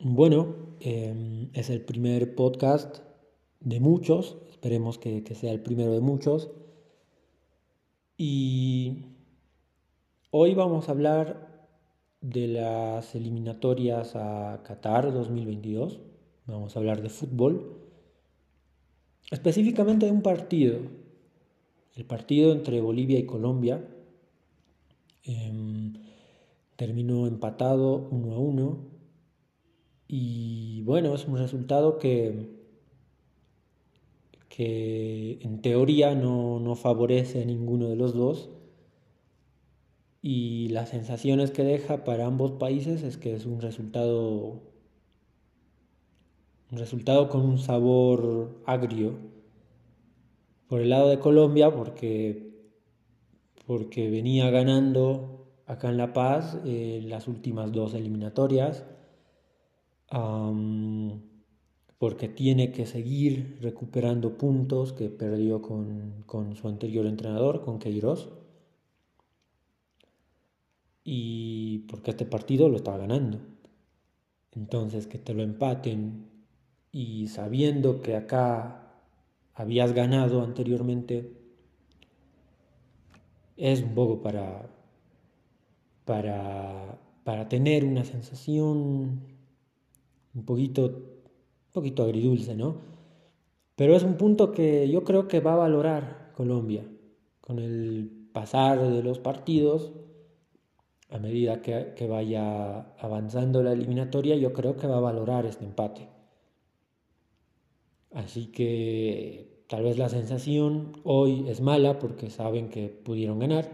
Bueno, em, es el primer podcast de muchos, esperemos que, sea el primero de muchos. Y hoy vamos a hablar de las eliminatorias a Qatar 2022. Vamos a hablar de fútbol, específicamente de un partido, el partido entre Bolivia y Colombia. Em, terminó empatado 1 a 1 y bueno, es un resultado que, que en teoría no, favorece a ninguno de los dos. Y las sensaciones que deja para ambos países es que es un resultado un resultado con un sabor agrio. Por el lado de Colombia, porque, porque venía ganando acá en La Paz eh, las últimas dos eliminatorias porque tiene que seguir recuperando puntos que perdió con, con su anterior entrenador, con Queiroz. Y porque este partido lo estaba ganando. Entonces que te lo empaten y sabiendo que acá habías ganado anteriormente, es un poco para, para, para tener una sensación un poquito, un poquito agridulce, ¿no? Pero es un punto que yo creo que va a valorar Colombia con el pasar de los partidos. A medida que, que vaya avanzando la eliminatoria, yo creo que va a valorar este empate. Así que tal vez la sensación hoy es mala porque saben que pudieron ganar,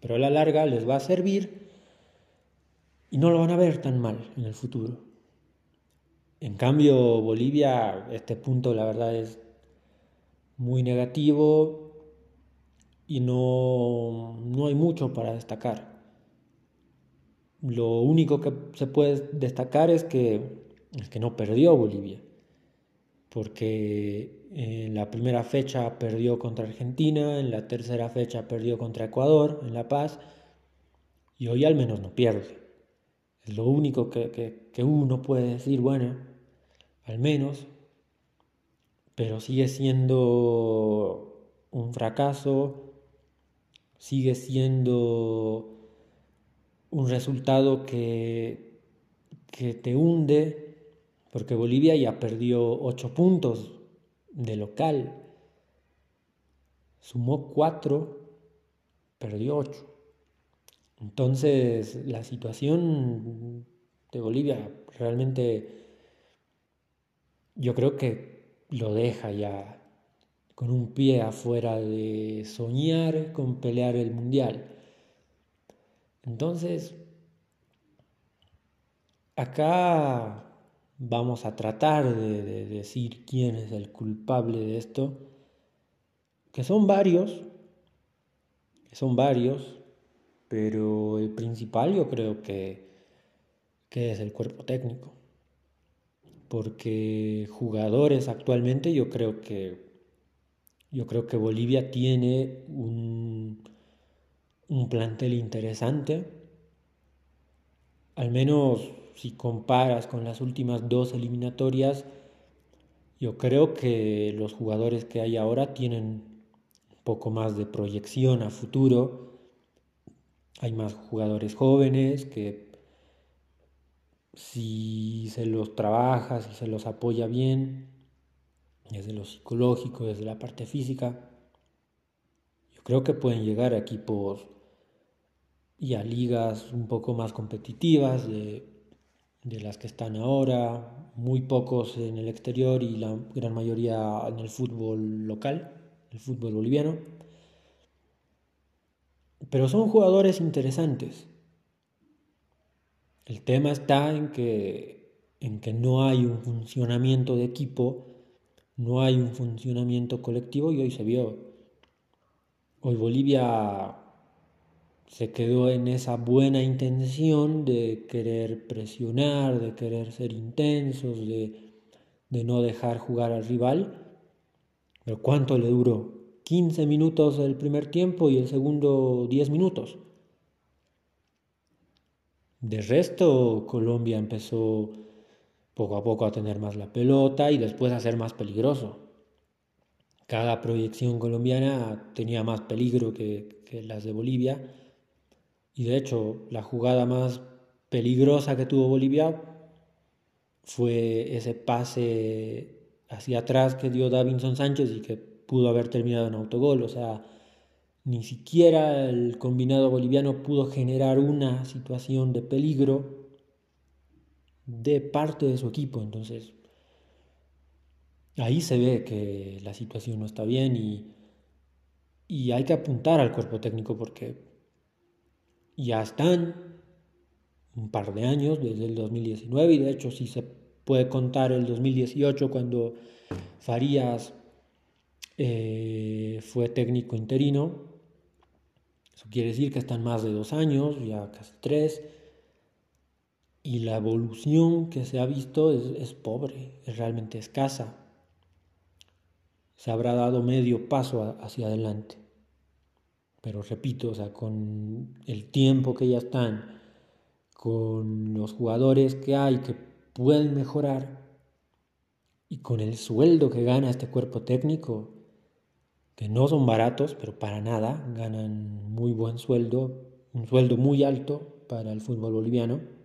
pero a la larga les va a servir y no lo van a ver tan mal en el futuro. En cambio, Bolivia, este punto la verdad es muy negativo y no, no hay mucho para destacar. Lo único que se puede destacar es que, es que no perdió Bolivia, porque en la primera fecha perdió contra Argentina, en la tercera fecha perdió contra Ecuador, en La Paz, y hoy al menos no pierde. Es lo único que, que uno puede decir, bueno, al menos, pero sigue siendo un fracaso, sigue siendo un resultado que, que te hunde, porque Bolivia ya perdió 8 puntos de local, sumó 4, perdió 8. Entonces la situación de Bolivia realmente yo creo que lo deja ya con un pie afuera de soñar con pelear el mundial. Entonces, acá vamos a tratar de, decir quién es el culpable de esto, que son varios, que son varios, pero el principal yo creo que, que es el cuerpo técnico porque jugadores actualmente yo creo que yo creo que Bolivia tiene un, un plantel interesante. Al menos si comparas con las últimas dos eliminatorias, yo creo que los jugadores que hay ahora tienen un poco más de proyección a futuro. Hay más jugadores jóvenes que si se los trabaja, si se los apoya bien, desde lo psicológico, desde la parte física, yo creo que pueden llegar a equipos y a ligas un poco más competitivas de, de las que están ahora, muy pocos en el exterior y la gran mayoría en el fútbol local, el fútbol boliviano. Pero son jugadores interesantes el tema está en que, en que no hay un funcionamiento de equipo, no hay un funcionamiento colectivo y hoy se vio. Hoy Bolivia se quedó en esa buena intención de querer presionar, de querer ser intensos, de, de no dejar jugar al rival. Pero ¿cuánto le duró? 15 minutos el primer tiempo y el segundo 10 minutos. De resto, Colombia empezó poco a poco a tener más la pelota y después a ser más peligroso. Cada proyección colombiana tenía más peligro que, que las de Bolivia. Y de hecho, la jugada más peligrosa que tuvo Bolivia fue ese pase hacia atrás que dio Davinson Sánchez y que pudo haber terminado en autogol. O sea, ni siquiera el combinado boliviano pudo generar una situación de peligro de parte de su equipo. Entonces, ahí se ve que la situación no está bien y, y hay que apuntar al cuerpo técnico porque ya están un par de años, desde el 2019, y de hecho si se puede contar el 2018 cuando Farías eh, fue técnico interino, quiere decir que están más de dos años, ya casi tres, y la evolución que se ha visto es, pobre, es realmente escasa. Se habrá dado medio paso hacia adelante. Pero repito, o sea, con el tiempo que ya están, con los jugadores que hay que pueden mejorar y con el sueldo que gana este cuerpo técnico, que no son baratos, pero para nada, ganan muy buen sueldo, un sueldo muy alto para el fútbol boliviano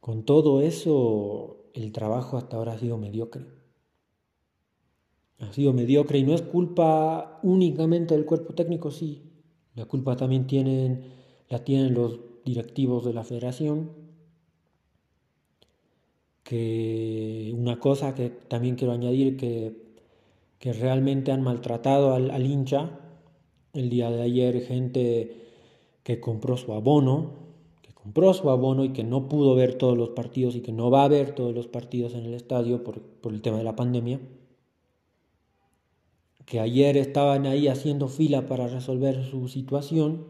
con todo eso, el trabajo hasta ahora ha sido mediocre. Ha sido mediocre y no es culpa únicamente del cuerpo técnico, sí. La culpa también tienen, la tienen los directivos de la federación. Que una cosa que también quiero añadir, que, que realmente han maltratado al, hincha. El día de ayer gente que compró su abono, compró su abono y que no pudo ver todos los partidos y que no va a ver todos los partidos en el estadio por, el tema de la pandemia, que ayer estaban ahí haciendo fila para resolver su situación,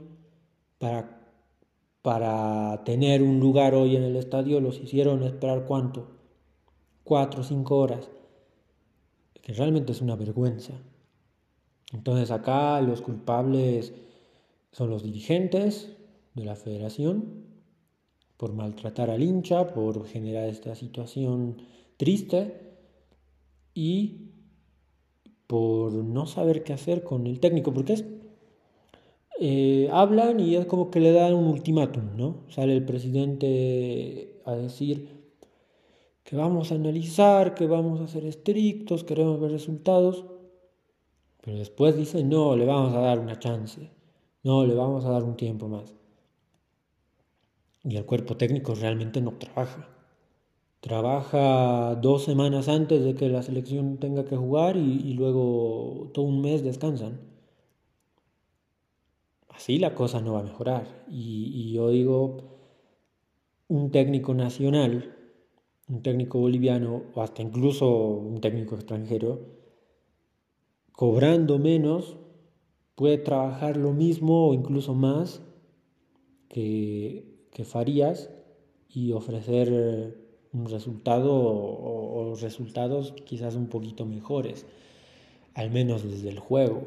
para, para tener un lugar hoy en el estadio, los hicieron esperar cuánto, cuatro o cinco horas, que realmente es una vergüenza. Entonces acá los culpables son los dirigentes de la federación, por maltratar al hincha, por generar esta situación triste y por no saber qué hacer con el técnico, porque es, eh, hablan y es como que le dan un ultimátum, ¿no? Sale el presidente a decir que vamos a analizar, que vamos a ser estrictos, queremos ver resultados, pero después dice, no, le vamos a dar una chance, no, le vamos a dar un tiempo más. Y el cuerpo técnico realmente no trabaja. Trabaja dos semanas antes de que la selección tenga que jugar y, luego todo un mes descansan. Así la cosa no va a mejorar. Y, y yo digo, un técnico nacional, un técnico boliviano o hasta incluso un técnico extranjero, cobrando menos, puede trabajar lo mismo o incluso más que que Farías y ofrecer un resultado o, resultados quizás un poquito mejores, al menos desde el juego.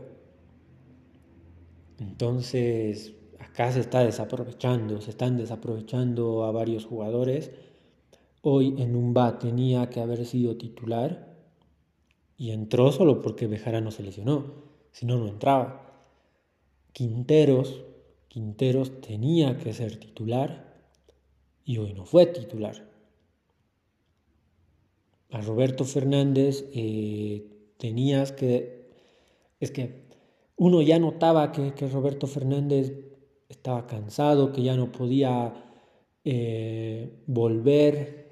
Entonces, acá se está desaprovechando, se están desaprovechando a varios jugadores. Hoy en un BA tenía que haber sido titular y entró solo porque Bejarano se lesionó, si no, no entraba. Quinteros Quinteros tenía que ser titular y hoy no fue titular. A Roberto Fernández eh, tenías que... Es que uno ya notaba que, Roberto Fernández estaba cansado, que ya no podía eh, volver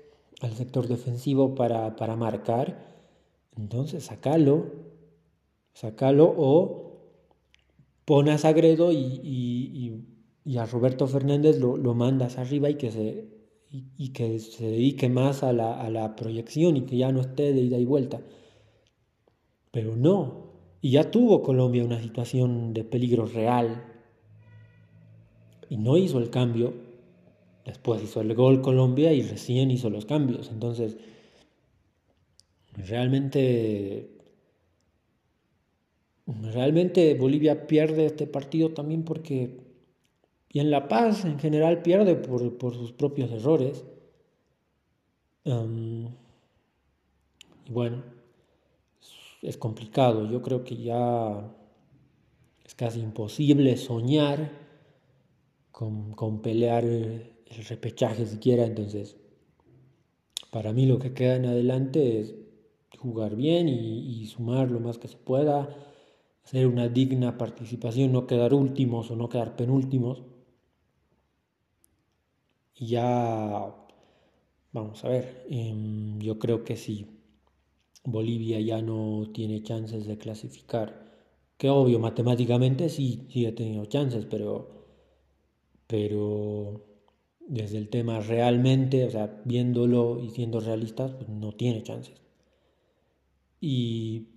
al sector defensivo para, para marcar. Entonces, sacalo, sacalo o pon a Sagredo y, a Roberto Fernández lo, mandas arriba y que se, y, que se dedique más a la, a la, proyección y que ya no esté de ida y vuelta. Pero no, y ya tuvo Colombia una situación de peligro real y no hizo el cambio. Después hizo el gol Colombia y recién hizo los cambios. Entonces, realmente Realmente Bolivia pierde este partido también porque Y en La Paz en general pierde por, sus propios errores. y bueno, es complicado. Yo creo que ya es casi imposible soñar con, con pelear el repechaje siquiera. Entonces, para mí lo que queda en adelante es jugar bien y, sumar lo más que se pueda, hacer una digna participación, no quedar últimos o no quedar penúltimos. Y ya, vamos a ver, em, yo creo que si Bolivia ya no tiene chances de clasificar, que obvio, matemáticamente sí, sí ha tenido chances, pero, pero desde el tema realmente, o sea, viéndolo y siendo realistas, pues no tiene chances. Y,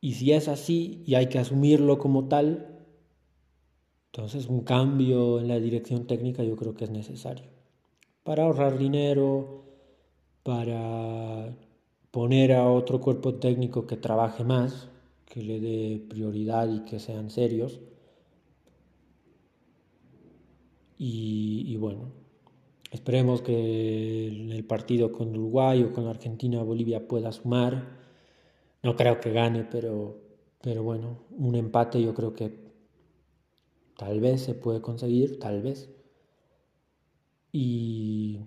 y si es así y hay que asumirlo como tal, entonces un cambio en la dirección técnica yo creo que es necesario. Para ahorrar dinero, para poner a otro cuerpo técnico que trabaje más, que le dé prioridad y que sean serios. Y, bueno, esperemos que en el partido con Uruguay o con Argentina Bolivia pueda sumar. No creo que gane, pero, pero bueno, un empate yo creo que tal vez se puede conseguir, tal vez. Y,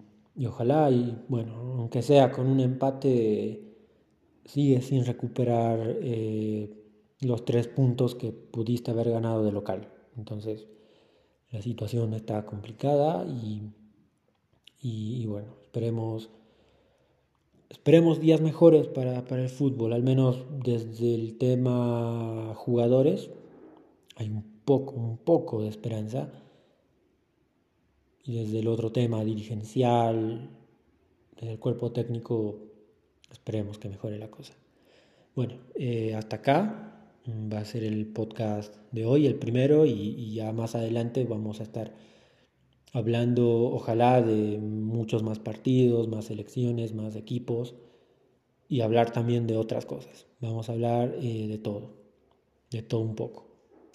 ojalá, y bueno, aunque sea con un empate, sigue sin recuperar eh, los tres puntos que pudiste haber ganado de local. Entonces, la situación está complicada y, y, bueno, esperemos, esperemos días mejores para, para, el fútbol, al menos desde el tema jugadores. Hay un poco, un poco de esperanza. Y desde el otro tema dirigencial, desde el cuerpo técnico, esperemos que mejore la cosa. Bueno, eh, hasta acá va a ser el podcast de hoy, el primero, y, ya más adelante vamos a estar hablando, ojalá, de muchos más partidos, más selecciones, más equipos, y hablar también de otras cosas. Vamos a hablar eh, de todo, de todo un poco.